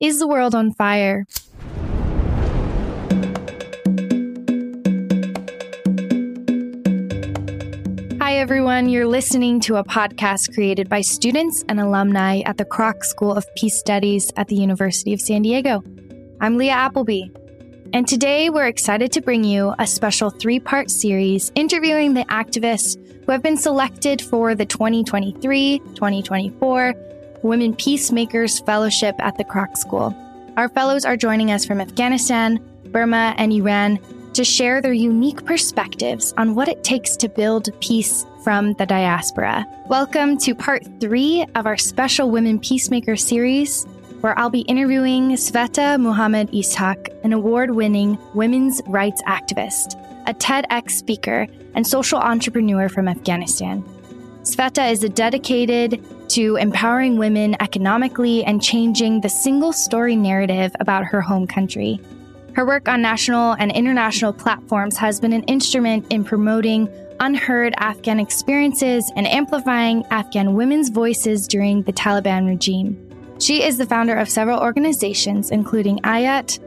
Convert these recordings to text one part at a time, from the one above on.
Is the World on Fire? Hi, everyone. You're listening to a podcast created by students and alumni at the Kroc School of Peace Studies at the University of San Diego. I'm Leeya Appleby. And today we're excited to bring you a special three part series interviewing the activists who have been selected for the 2023 2024 Women Peacemakers Fellowship at the Kroc School. Our fellows are joining us from Afghanistan, Burma, and Iran to share their unique perspectives on what it takes to build peace from the diaspora. Welcome to part three of our special Women Peacemaker series, where I'll be interviewing Sveto Muhammad Ishoq, an award winning women's rights activist, a TEDx speaker, and social entrepreneur from Afghanistan. Sveto is a dedicated to empowering women economically and changing the single story narrative about her home country. Her work on national and international platforms has been an instrument in promoting unheard Afghan experiences and amplifying Afghan women's voices during the Taliban regime. She is the founder of several organizations, including Ayat,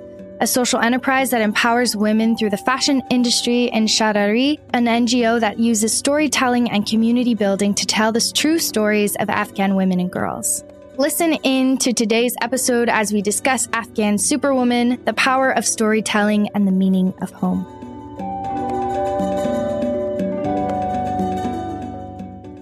a social enterprise that empowers women through the fashion industry, and Chadari, an NGO that uses storytelling and community building to tell the true stories of Afghan women and girls. Listen in to today's episode as we discuss Afghan superwoman, the power of storytelling, and the meaning of home.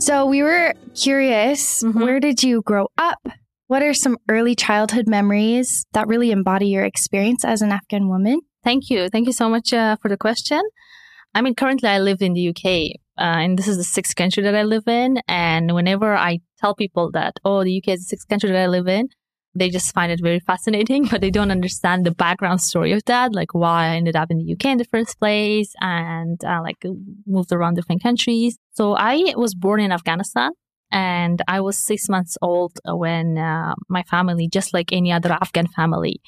So, we were curious mm-hmm. where did you grow up? What are some early childhood memories that really embody your experience as an Afghan woman? Thank you. Thank you so much uh, for the question. I mean, currently I live in the UK, uh, and this is the sixth country that I live in. And whenever I tell people that, oh, the UK is the sixth country that I live in, they just find it very fascinating, but they don't understand the background story of that, like why I ended up in the UK in the first place and uh, like moved around different countries. So I was born in Afghanistan and I was six months old when uh, my family, just like any other Afghan family,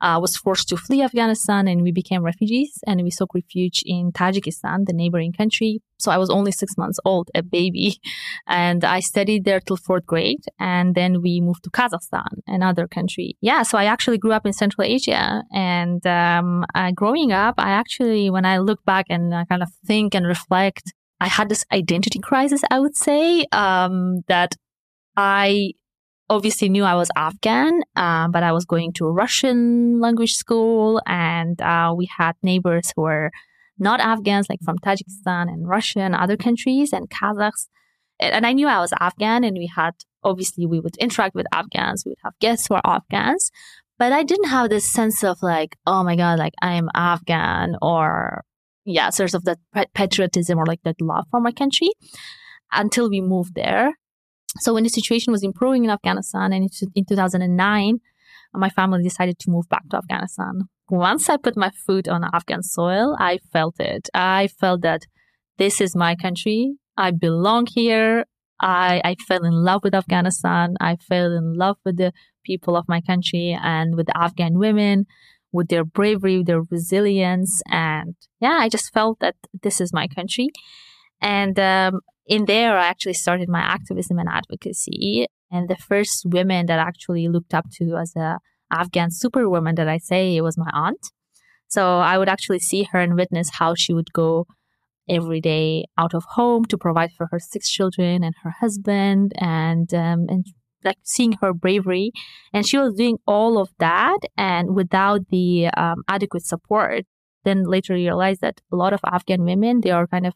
uh, was forced to flee Afghanistan and we became refugees and we sought refuge in Tajikistan, the neighboring country. So I was only six months old, a baby, and I studied there till fourth grade. And then we moved to Kazakhstan, another country. Yeah. So I actually grew up in Central Asia and, um, uh, growing up, I actually, when I look back and I kind of think and reflect, I had this identity crisis, I would say, um, that I obviously knew I was Afghan, uh, but I was going to a Russian language school and uh, we had neighbors who were not Afghans, like from Tajikistan and Russia and other countries and Kazakhs. And I knew I was Afghan and we had, obviously, we would interact with Afghans. We would have guests who are Afghans. But I didn't have this sense of like, oh my God, like I am Afghan or yeah, sort of that patriotism or like that love for my country until we moved there. So when the situation was improving in Afghanistan and in 2009, my family decided to move back to Afghanistan. Once I put my foot on Afghan soil, I felt it. I felt that this is my country. I belong here. I, I fell in love with Afghanistan. I fell in love with the people of my country and with the Afghan women with their bravery, their resilience. And yeah, I just felt that this is my country. And um, in there, I actually started my activism and advocacy. And the first women that I actually looked up to as a Afghan superwoman that I say was my aunt. So I would actually see her and witness how she would go every day out of home to provide for her six children and her husband and um, and like seeing her bravery and she was doing all of that and without the um, adequate support then later realized that a lot of afghan women they are kind of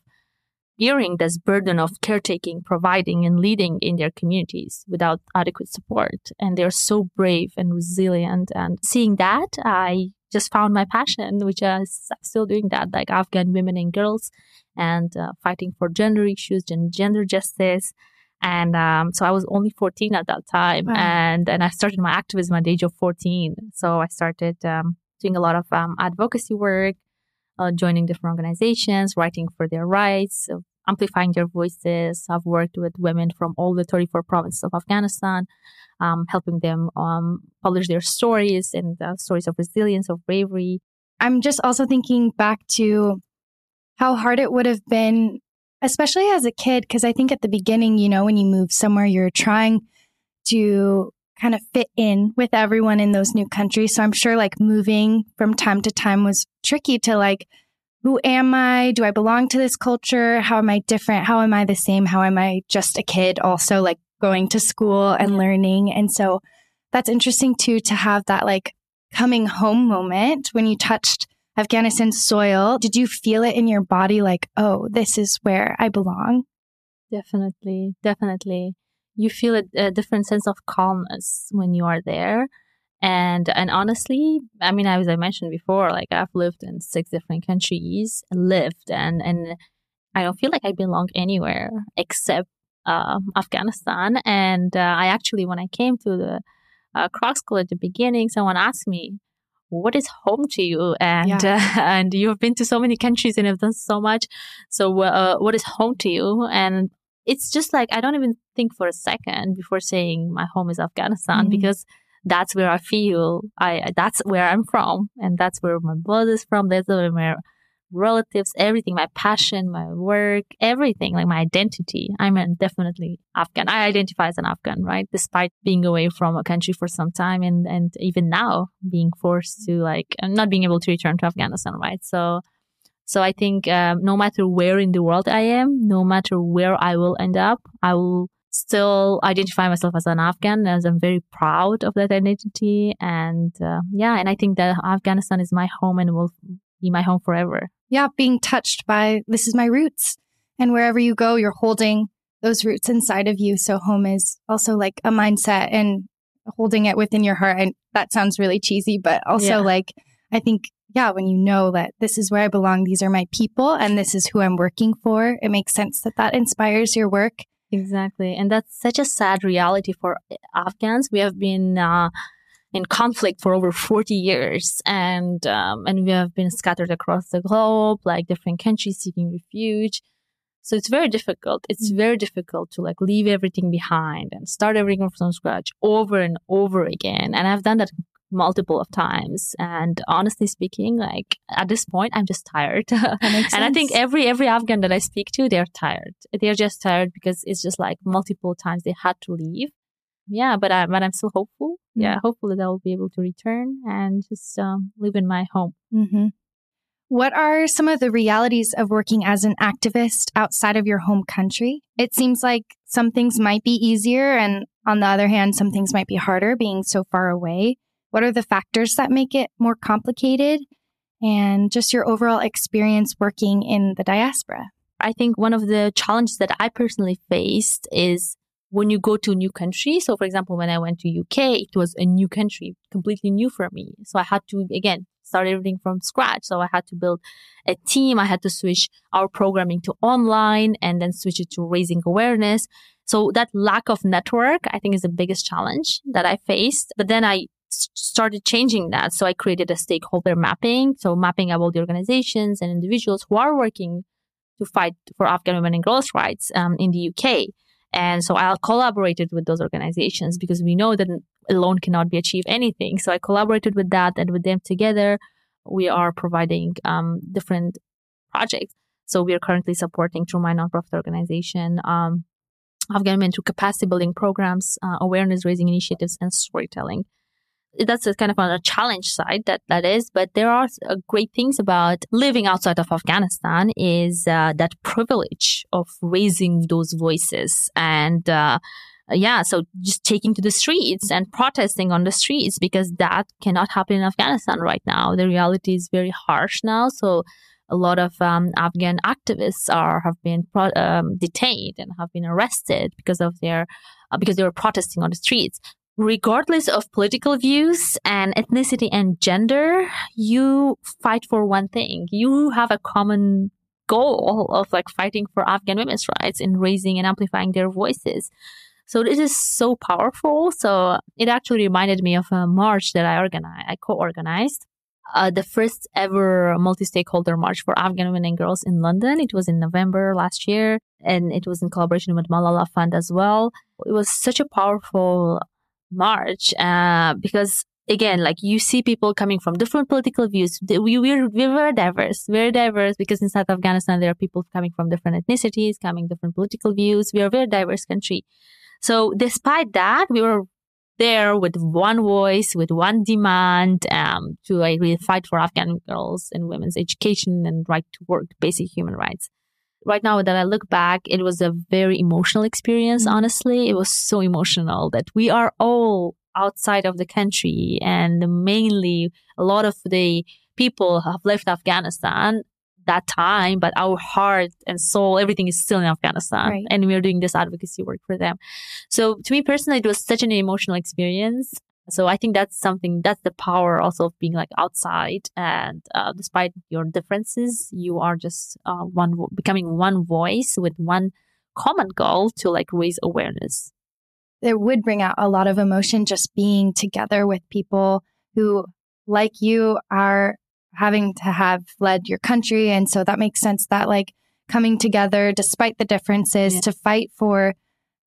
bearing this burden of caretaking providing and leading in their communities without adequate support and they're so brave and resilient and seeing that i just found my passion which is still doing that like afghan women and girls and uh, fighting for gender issues and gender justice and um, so I was only 14 at that time. Wow. And, and I started my activism at the age of 14. So I started um, doing a lot of um, advocacy work, uh, joining different organizations, writing for their rights, uh, amplifying their voices. I've worked with women from all the 34 provinces of Afghanistan, um, helping them um, publish their stories and uh, stories of resilience, of bravery. I'm just also thinking back to how hard it would have been especially as a kid, because I think at the beginning, you know, when you move somewhere, you're trying to kind of fit in with everyone in those new countries. So I'm sure like moving from time to time was tricky to like, who am I? Do I belong to this culture? How am I different? How am I the same? How am I just a kid also like going to school and mm-hmm. learning? And so that's interesting too to have that like coming home moment when you touched Afghanistan soil. Did you feel it in your body like, oh, this is where I belong? Definitely, definitely. You feel a, a different sense of calmness when you are there and and honestly i mean as i mentioned before like i've lived in six different countries lived and and i don't feel like i belong anywhere except uh, afghanistan and uh, i actually when i came to the uh, school at the beginning someone asked me what is home to you and yeah. uh, and you've been to so many countries and have done so much so uh, what is home to you and it's just like i don't even think for a second before saying my home is afghanistan mm-hmm. because that's where I feel I that's where I'm from, and that's where my blood is from. That's where my relatives, everything, my passion, my work, everything, like my identity. I'm definitely Afghan. I identify as an Afghan, right? Despite being away from a country for some time, and and even now being forced to like not being able to return to Afghanistan, right? So. So I think um, no matter where in the world I am, no matter where I will end up, I will still identify myself as an Afghan as I'm very proud of that identity. And uh, yeah, and I think that Afghanistan is my home and will be my home forever. Yeah, being touched by this is my roots. And wherever you go, you're holding those roots inside of you. So home is also like a mindset and holding it within your heart. And that sounds really cheesy, but also yeah. like, I think, yeah, when you know that this is where I belong, these are my people, and this is who I'm working for, it makes sense that that inspires your work Exactly. And that's such a sad reality for Afghans. We have been uh, in conflict for over 40 years and um, and we have been scattered across the globe, like different countries seeking refuge. So it's very difficult. It's very difficult to like leave everything behind and start everything from scratch over and over again. And I've done that multiple of times. And honestly speaking, like at this point, I'm just tired. and I think every every Afghan that I speak to, they're tired. They're just tired because it's just like multiple times they had to leave. Yeah, but I but I'm still hopeful. Mm-hmm. Yeah, hopefully that I will be able to return and just um, live in my home. Mm-hmm. What are some of the realities of working as an activist outside of your home country? It seems like some things might be easier, and on the other hand, some things might be harder being so far away. What are the factors that make it more complicated? And just your overall experience working in the diaspora. I think one of the challenges that I personally faced is when you go to a new country. So, for example, when I went to UK, it was a new country, completely new for me. So I had to, again, start everything from scratch. So I had to build a team. I had to switch our programming to online and then switch it to raising awareness. So that lack of network, I think is the biggest challenge that I faced. But then I started changing that. So I created a stakeholder mapping. So mapping out all the organizations and individuals who are working to fight for Afghan women and girls' rights um, in the UK. And so I collaborated with those organizations because we know that alone cannot be achieved anything. So I collaborated with that and with them together, we are providing um, different projects. So we are currently supporting through my nonprofit organization um, Afghan women through capacity building programs, uh, awareness raising initiatives, and storytelling that's kind of on a challenge side that that is but there are uh, great things about living outside of afghanistan is uh, that privilege of raising those voices and uh, yeah so just taking to the streets and protesting on the streets because that cannot happen in afghanistan right now. The reality is very harsh now so a lot of um, Afghan activists are have been pro- um, detained and have been arrested because of their uh, because they were protesting on the streets regardless of political views and ethnicity and gender, you fight for one thing. You have a common goal of like fighting for Afghan women's rights and raising and amplifying their voices. So this is so powerful. So it actually reminded me of a march that I organized, I co-organized. Uh, the first ever multi-stakeholder march for Afghan women and girls in London. It was in November last year, and it was in collaboration with Malala Fund as well. It was such a powerful March uh, because again, like you see people coming from different political views. We, we're, we're very diverse, very diverse because inside Afghanistan, there are people coming from different ethnicities, coming different political views. We are a very diverse country. So despite that, we were there with one voice, with one demand um, to really fight for Afghan girls and women's education and right to work, basic human rights. Right now that I look back, it was a very emotional experience, mm-hmm. honestly. It was so emotional that we are all outside of the country and mainly a lot of the people have left Afghanistan that time, but our heart and soul, everything is still in Afghanistan. Right. And we're doing this advocacy work for them. So to me personally, it was such an emotional experience. So I think that's something, that's the power also of being like outside. And uh, despite your differences, you are just uh, one, becoming one voice with one common goal to like raise awareness. It would bring out a lot of emotion just being together with people who, like you, are having to have fled your country. And so that makes sense that like coming together despite the differences yeah. to fight for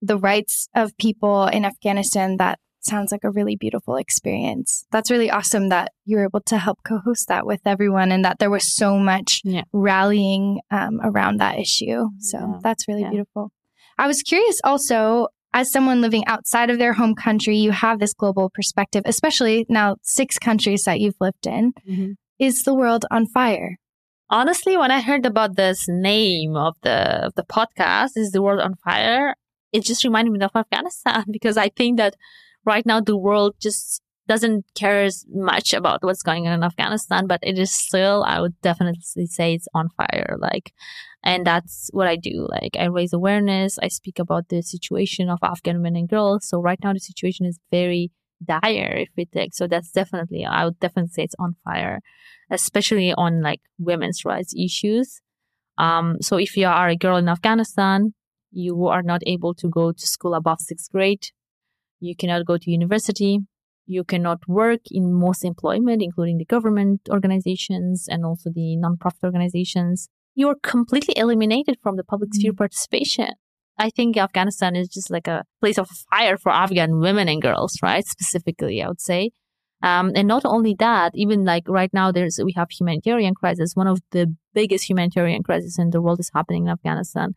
the rights of people in Afghanistan, that sounds like a really beautiful experience. That's really awesome that you were able to help co host that with everyone and that there was so much yeah. rallying um, around that issue. So yeah. that's really beautiful. I was curious also. As someone living outside of their home country, you have this global perspective, especially now six countries that you've lived in. Mm-hmm. Is the World on Fire? Honestly, when I heard about this name of the of the podcast, Is the World on Fire, it just reminded me of Afghanistan because I think that right now the world just doesn't care as much about what's going on in Afghanistan, but it is still, I would definitely say it's on fire. Like, and that's what I do. Like, I raise awareness. I speak about the situation of Afghan women and girls. So right now the situation is very dire if we take. So that's definitely, I would definitely say it's on fire, especially on like women's rights issues. Um, so if you are a girl in Afghanistan, you are not able to go to school above sixth grade. You cannot go to university. You cannot work in most employment, including the government organizations and also the nonprofit organizations. You are completely eliminated from the public sphere mm-hmm. participation. I think Afghanistan is just like a place of fire for Afghan women and girls, right? Specifically, I would say. Um, and not only that, even like right now, there's we have humanitarian crisis. One of the biggest humanitarian crises in the world is happening in Afghanistan,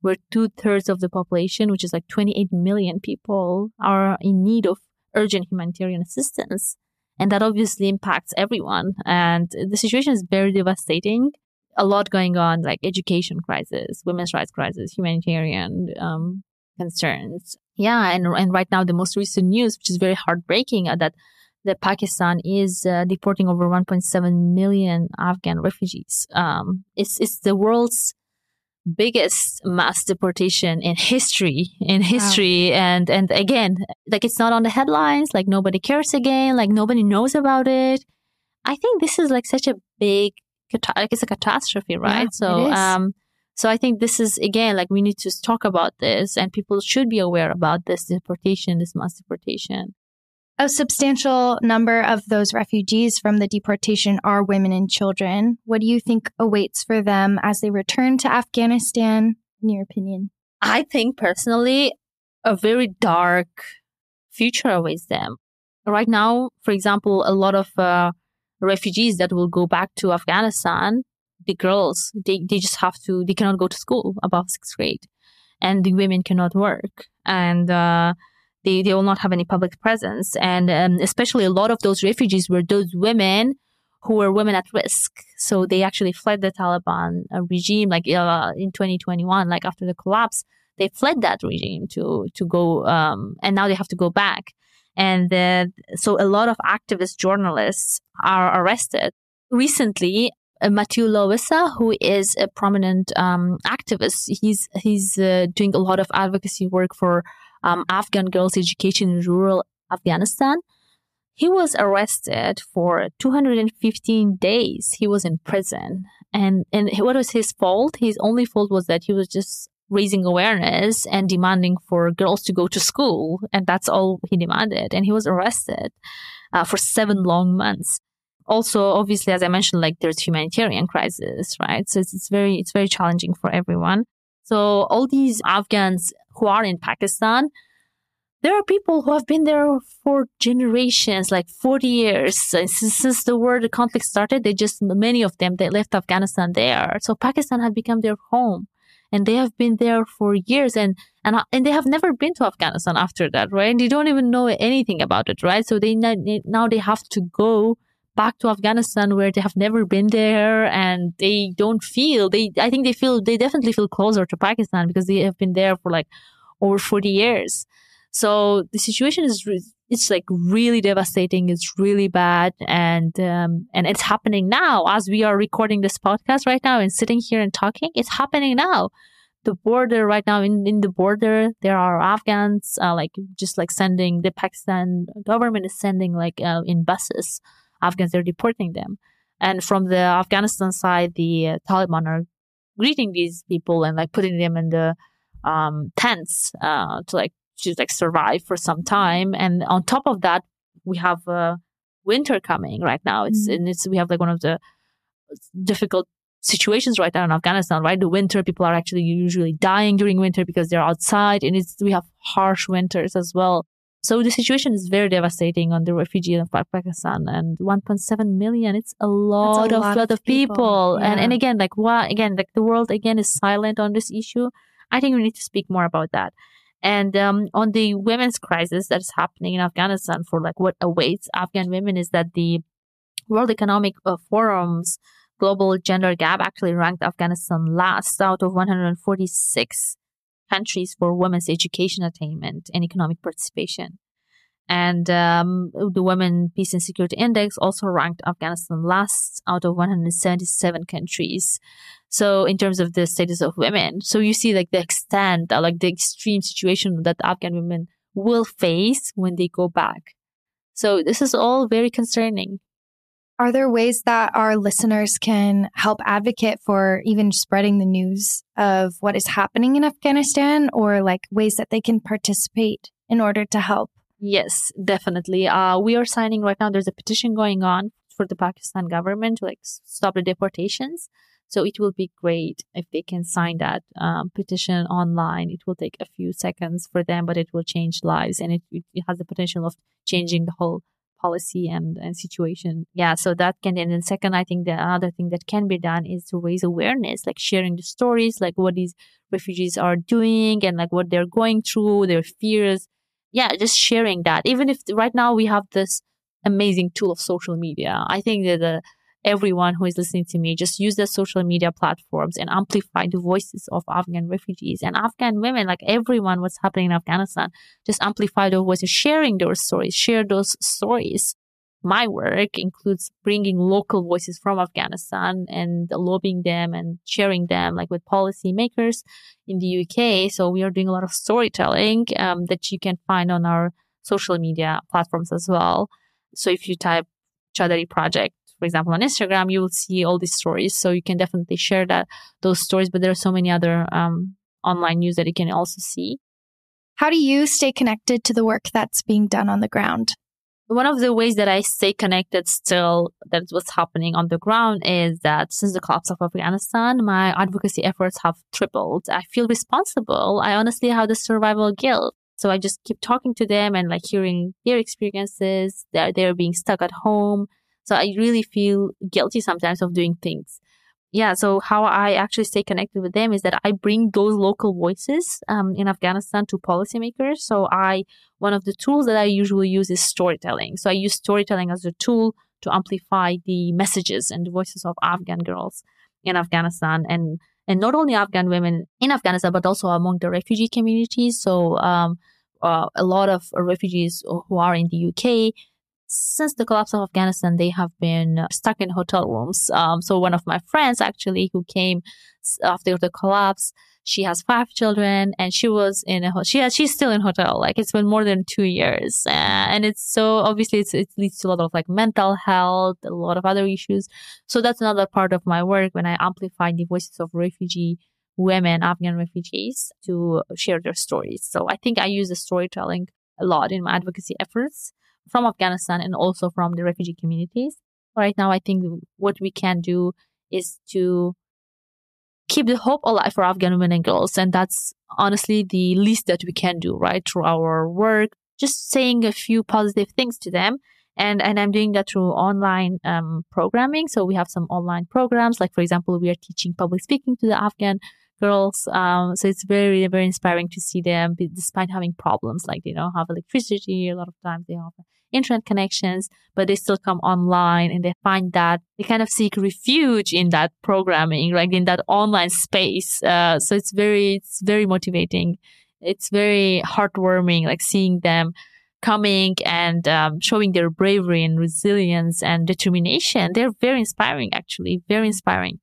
where two thirds of the population, which is like 28 million people, are in need of urgent humanitarian assistance, and that obviously impacts everyone. And the situation is very devastating a lot going on, like education crisis, women's rights crisis, humanitarian um, concerns. Yeah, and and right now the most recent news, which is very heartbreaking, uh, that that Pakistan is uh, deporting over 1.7 million Afghan refugees. Um, it's it's the world's biggest mass deportation in history in history wow. and and again like it's not on the headlines like nobody cares again like nobody knows about it i think this is like such a big like it's a catastrophe, right? Yeah, so, um, so I think this is again like we need to talk about this, and people should be aware about this deportation, this mass deportation. A substantial number of those refugees from the deportation are women and children. What do you think awaits for them as they return to Afghanistan, in your opinion? I think personally, a very dark future awaits them. Right now, for example, a lot of uh, refugees that will go back to Afghanistan, the girls, they, they just have to, they cannot go to school above sixth grade and the women cannot work and, uh, they, they will not have any public presence. And um, especially a lot of those refugees were those women who were women at risk. So they actually fled the Taliban uh, regime, like uh, in 2021, like after the collapse, they fled that regime to to go, um, and now they have to go back. And so a lot of activist journalists are arrested. Recently, uh, Matiullah Wesa, who is a prominent um, activist, he's he's uh, doing a lot of advocacy work for um, Afghan girls' education in rural Afghanistan. He was arrested for 215 days. He was in prison, and and what was his fault? His only fault was that he was just raising awareness and demanding for girls to go to school. And that's all he demanded. And he was arrested uh, for seven long months. Also, obviously, as I mentioned, like there's humanitarian crisis, right? So it's, it's very, it's very challenging for everyone. So all these Afghans who are in Pakistan, there are people who have been there for generations, like 40 years. Since, since the war, the conflict started, they just, many of them, they left Afghanistan there. So Pakistan had become their home. and they have been there for years and and and they have never been to Afghanistan after that, right? And they don't even know anything about it, right? So they now they have to go back to Afghanistan where they have never been there and they don't feel they I think they feel they definitely feel closer to Pakistan because they have been there for like over 40 years. So the situation is it's like really devastating. It's really bad, and um, and it's happening now as we are recording this podcast right now and sitting here and talking. It's happening now. The border right now in, in the border there are Afghans uh, like just like sending the Pakistan government is sending like uh, in buses Afghans they're deporting them, and from the Afghanistan side the uh, Taliban are greeting these people and like putting them in the um, tents uh, to like to like survive for some time. And on top of that, we have uh, winter coming right now. It's mm-hmm. and it's we have like one of the difficult situations right now in Afghanistan. Right, the winter people are actually usually dying during winter because they're outside, and it's we have harsh winters as well. So the situation is very devastating on the refugees of Pakistan and 1.7 million. It's a lot a of lot, lot of people. people. Yeah. And and again, like what again, like the world again is silent on this issue. I think we need to speak more about that. And um, on the women's crisis that is happening in Afghanistan for like what awaits Afghan women is that the World Economic uh, Forum's global gender gap actually ranked Afghanistan last out of 146 countries for women's education attainment and economic participation. And um, the Women Peace and Security Index also ranked Afghanistan last out of 177 countries. So in terms of the status of women, so you see like the extent, uh, like the extreme situation that Afghan women will face when they go back. So this is all very concerning. Are there ways that our listeners can help advocate for even spreading the news of what is happening in Afghanistan or like ways that they can participate in order to help? Yes, definitely. Uh, we are signing right now. There's a petition going on for the Pakistan government to like stop the deportations. So it will be great if they can sign that um, petition online. It will take a few seconds for them, but it will change lives and it, it has the potential of changing the whole policy and, and situation. Yeah, so that can, and then second, I think the other thing that can be done is to raise awareness, like sharing the stories, like what these refugees are doing and like what they're going through, their fears. Yeah, just sharing that. Even if right now we have this amazing tool of social media, I think that the everyone who is listening to me just use the social media platforms and amplify the voices of Afghan refugees and Afghan women, like everyone what's happening in Afghanistan, just amplify their voices, sharing those stories, share those stories. My work includes bringing local voices from Afghanistan and lobbying them and sharing them like with policymakers in the UK. So we are doing a lot of storytelling um, that you can find on our social media platforms as well. So if you type Chadari Project for example, on Instagram, you will see all these stories. So you can definitely share that those stories. But there are so many other um, online news that you can also see. How do you stay connected to the work that's being done on the ground? One of the ways that I stay connected still that what's happening on the ground is that since the collapse of Afghanistan, my advocacy efforts have tripled. I feel responsible. I honestly have the survival guilt. So I just keep talking to them and like hearing their experiences. They're, they're being stuck at home. So I really feel guilty sometimes of doing things. Yeah. So how I actually stay connected with them is that I bring those local voices um, in Afghanistan to policymakers. So I, one of the tools that I usually use is storytelling. So I use storytelling as a tool to amplify the messages and the voices of Afghan girls in Afghanistan and and not only Afghan women in Afghanistan, but also among the refugee communities. So um, uh, a lot of refugees who are in the UK since the collapse of Afghanistan, they have been stuck in hotel rooms. Um, so one of my friends actually who came after the collapse, she has five children and she was in a she has, she's still in hotel. Like it's been more than two years. Uh, and it's so obviously it's, it leads to a lot of like mental health a lot of other issues. So that's another part of my work when i amplify the voices of refugee women afghan refugees to share their stories. So i think i use the storytelling a lot in my advocacy efforts from Afghanistan and also from the refugee communities. Right now, I think what we can do is to keep the hope alive for Afghan women and girls. And that's honestly the least that we can do, right? Through our work, just saying a few positive things to them. And, and I'm doing that through online um, programming. So we have some online programs. Like, for example, we are teaching public speaking to the Afghan girls. Um, so it's very, very inspiring to see them despite having problems like they don't have electricity. A lot of times they have internet connections, but they still come online and they find that they kind of seek refuge in that programming, like in that online space. Uh, so it's very, it's very motivating. It's very heartwarming, like seeing them coming and um, showing their bravery and resilience and determination. They're very inspiring, actually, very inspiring.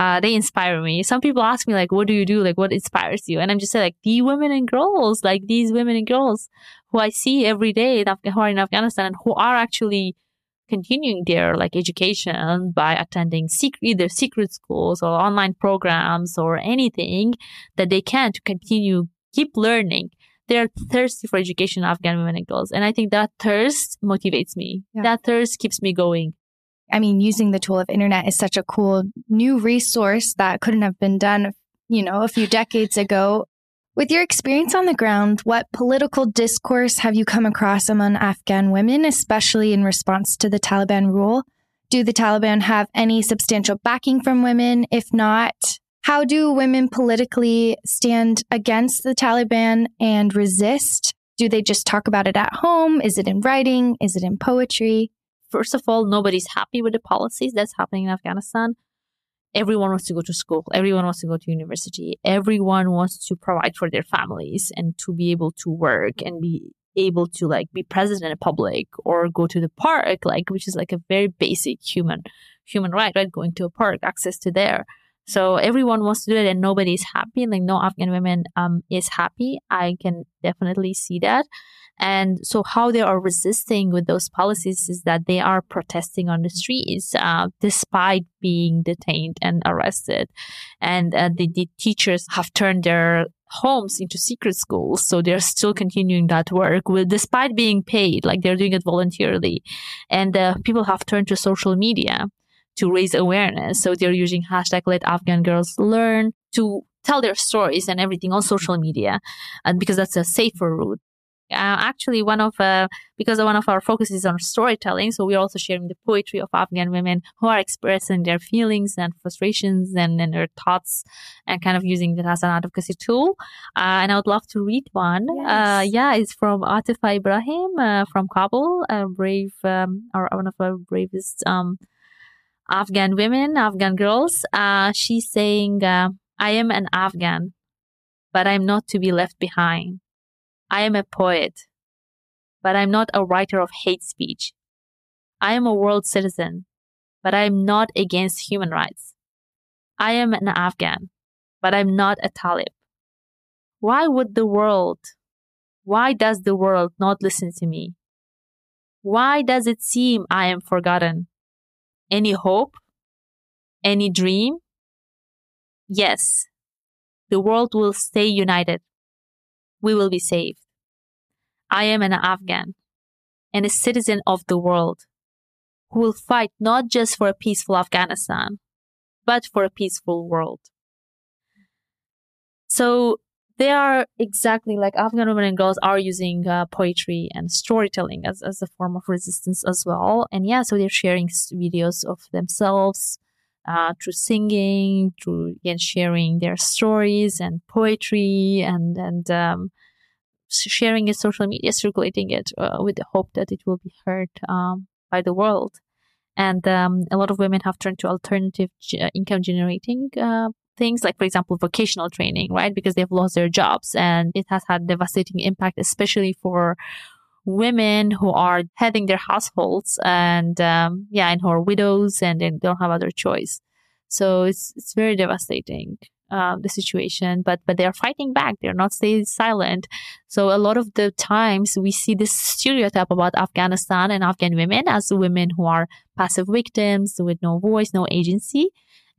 Uh, they inspire me. Some people ask me like, "What do you do? Like, what inspires you?" And I'm just saying, like, the women and girls, like these women and girls who I see every day who are in Afghanistan and who are actually continuing their like education by attending secret, either secret schools or online programs or anything that they can to continue keep learning they're thirsty for education, Afghan women and girls. And I think that thirst motivates me. Yeah. That thirst keeps me going. I mean, using the tool of internet is such a cool new resource that couldn't have been done, you know, a few decades ago. With your experience on the ground, what political discourse have you come across among Afghan women, especially in response to the Taliban rule? Do the Taliban have any substantial backing from women? If not, how do women politically stand against the Taliban and resist? Do they just talk about it at home? Is it in writing? Is it in poetry? First of all, nobody's happy with the policies that's happening in Afghanistan. Everyone wants to go to school. Everyone wants to go to university. Everyone wants to provide for their families and to be able to work and be able to like be present in public or go to the park, like which is like a very basic human human right, right? Going to a park, access to there. So everyone wants to do it and nobody is happy. Like no Afghan women um, is happy. I can definitely see that. And so how they are resisting with those policies is that they are protesting on the streets uh, despite being detained and arrested. And uh, the, the teachers have turned their homes into secret schools. So they're still continuing that work with, despite being paid, like they're doing it voluntarily. And uh, people have turned to social media to raise awareness. So they're using hashtag let Afghan girls learn to tell their stories and everything on social media and because that's a safer route. Uh, actually, one of uh, because one of our focuses is on storytelling, so we're also sharing the poetry of Afghan women who are expressing their feelings and frustrations and, and their thoughts, and kind of using it as an advocacy tool. Uh, and I would love to read one. Uh, yes. yeah, it's from Atifa Ibrahim uh, from Kabul, a brave, um, or one of our bravest um, Afghan women, Afghan girls. Uh, she's saying, uh, I am an Afghan, but I'm not to be left behind. I am a poet, but I'm not a writer of hate speech. I am a world citizen, but I am not against human rights. I am an Afghan, but I'm not a Talib. Why would the world, why does the world not listen to me? Why does it seem I am forgotten? Any hope, any dream? Yes, the world will stay united. We will be saved. I am an Afghan and a citizen of the world who will fight not just for a peaceful Afghanistan, but for a peaceful world. So they are exactly like Afghan women and girls are using uh, poetry and storytelling as, as a form of resistance as well. And yeah, so they're sharing videos of themselves uh, through singing, through again sharing their stories and poetry, and and um, sharing it social media, circulating it uh, with the hope that it will be heard um, by the world. And um, a lot of women have turned to alternative income generating uh, things like for example vocational training right? Because they've lost their jobs and it has had devastating impact especially for women who are heading their households and um, yeah and who are widows and they don't have other choice. So it's it's very devastating uh, the situation but but they're fighting back. They're not staying silent. So a lot of the times we see this stereotype about afghanistan and afghan women as women who are passive victims with no voice no agency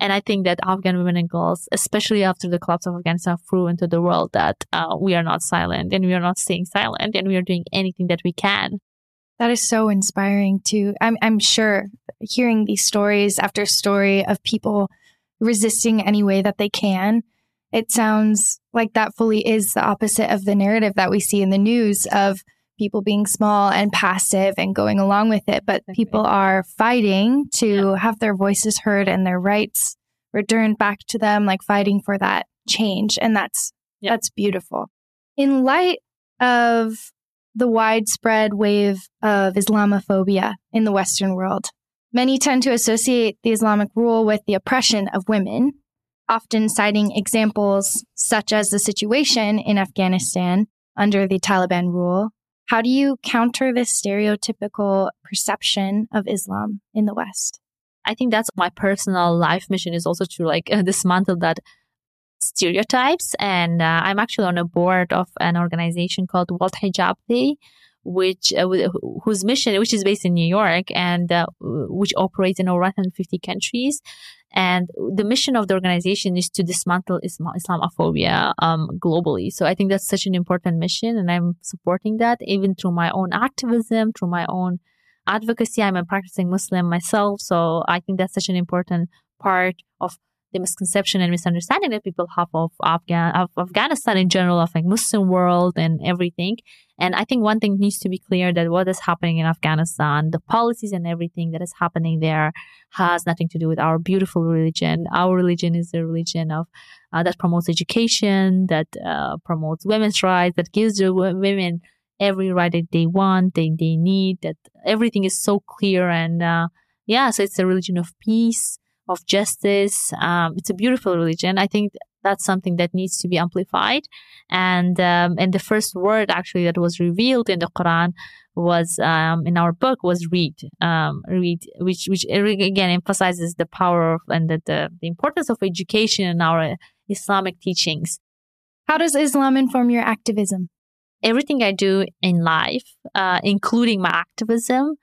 and I think that Afghan women and girls, especially after the collapse of Afghanistan, flew into the world that uh, we are not silent and we are not staying silent and we are doing anything that we can. That is so inspiring too. I'm, I'm sure hearing these stories after story of people resisting any way that they can, it sounds like that fully is the opposite of the narrative that we see in the news of people being small and passive and going along with it, but people are fighting to yeah. have their voices heard and their rights returned back to them, like fighting for that change. And that's, yep. that's beautiful. In light of the widespread wave of Islamophobia in the Western world, many tend to associate the Islamic rule with the oppression of women, often citing examples such as the situation in Afghanistan under the Taliban rule. How do you counter this stereotypical perception of Islam in the West? I think that's my personal life mission is also to like dismantle that stereotypes. And uh, I'm actually on a board of an organization called World Hijab Day, which uh, whose mission, which is based in New York and uh, which operates in over 150 countries. And the mission of the organization is to dismantle Islam- Islamophobia um, globally. So I think that's such an important mission, and I'm supporting that even through my own activism, through my own advocacy. I'm a practicing Muslim myself, so I think that's such an important part of the misconception and misunderstanding that people have of, Afghan, of Afghanistan in general, of like Muslim world and everything. And I think one thing needs to be clear that what is happening in Afghanistan, the policies and everything that is happening there has nothing to do with our beautiful religion. Our religion is a religion of uh, that promotes education, that uh, promotes women's rights, that gives the women every right that they want, they, they need, that everything is so clear. And uh, yeah, so it's a religion of peace of justice. Um, it's a beautiful religion. I think that's something that needs to be amplified. And um, and the first word actually that was revealed in the Quran was um, in our book was read, um, read, which which again emphasizes the power of and the, the, the importance of education in our Islamic teachings. How does Islam inform your activism? Everything I do in life, uh, including my activism,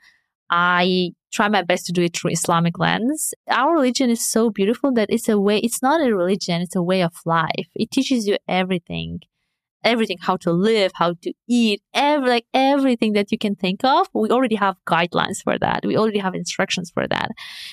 I try my best to do it through Islamic lens. Our religion is so beautiful that it's a way, it's not a religion, it's a way of life. It teaches you everything. Everything, how to live, how to eat, every, like everything that you can think of. We already have guidelines for that. We already have instructions for that.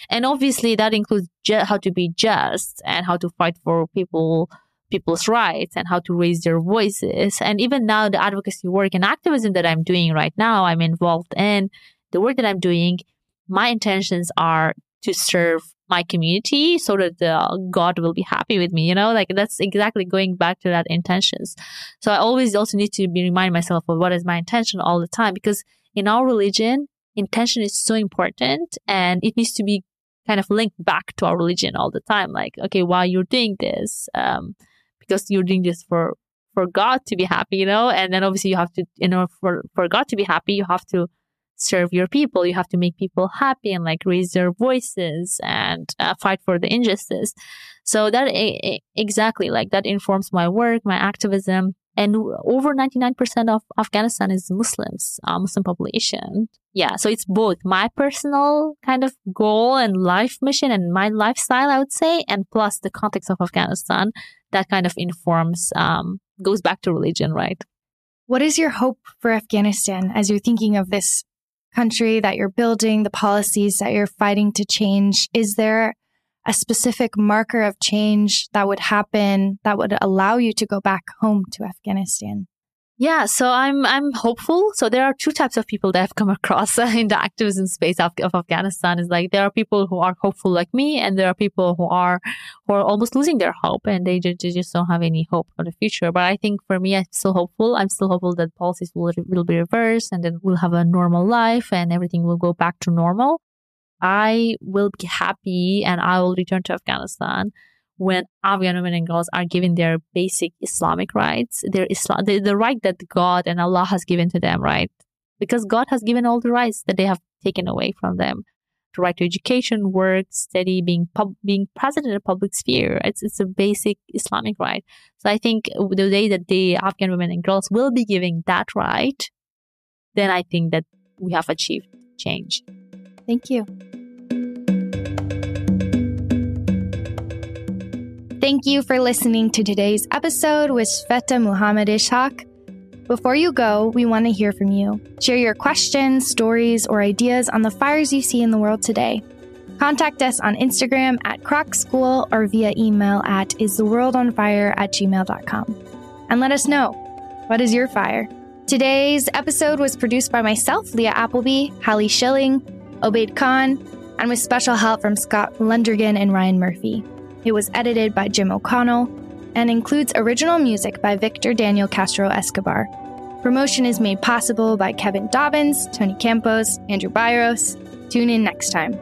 And obviously that includes ju- how to be just and how to fight for people, people's rights and how to raise their voices. And even now the advocacy work and activism that I'm doing right now, I'm involved in the work that I'm doing my intentions are to serve my community so that the God will be happy with me. You know, like that's exactly going back to that intentions. So I always also need to be remind myself of what is my intention all the time because in our religion, intention is so important and it needs to be kind of linked back to our religion all the time. Like, okay, why you're doing this? Um, because you're doing this for for God to be happy, you know, and then obviously you have to, you know, for for God to be happy, you have to serve your people. You have to make people happy and like raise their voices and uh, fight for the injustice. So that exactly like that informs my work, my activism. And over 99% of Afghanistan is Muslims, uh, Muslim population. Yeah. So it's both my personal kind of goal and life mission and my lifestyle, I would say, and plus the context of Afghanistan that kind of informs, um, goes back to religion, right? What is your hope for Afghanistan as you're thinking of this country that you're building, the policies that you're fighting to change, is there a specific marker of change that would happen that would allow you to go back home to Afghanistan? Yeah, so I'm I'm hopeful. So there are two types of people that I've come across in the activism space of, of Afghanistan. Is like there are people who are hopeful like me, and there are people who are who are almost losing their hope, and they, they just don't have any hope for the future. But I think for me, I'm still hopeful. I'm still hopeful that policies will will be reversed, and then we'll have a normal life, and everything will go back to normal. I will be happy, and I will return to Afghanistan when Afghan women and girls are given their basic Islamic rights, their Islam, the, the right that God and Allah has given to them, right? Because God has given all the rights that they have taken away from them. The right to education, work, study, being pub, being present in the public sphere. It's, it's a basic Islamic right. So I think the day that the Afghan women and girls will be giving that right, then I think that we have achieved change. Thank you. Thank you for listening to today's episode with Sveto Muhammad Ishoq. Before you go, we want to hear from you. Share your questions, stories, or ideas on the fires you see in the world today. Contact us on Instagram at Kroc School or via email at istheworldonfire at gmail.com. And let us know what is your fire? Today's episode was produced by myself, Leeya Appleby, Hallie Schilling, Obaid Khan, and with special help from Scott Lundergan and Ryan Murphy. It was edited by Jim O'Connell and includes original music by Victor Daniel Castro Escobar. Promotion is made possible by Kevin Dobbins, Tony Campos, Andrew Byros. Tune in next time.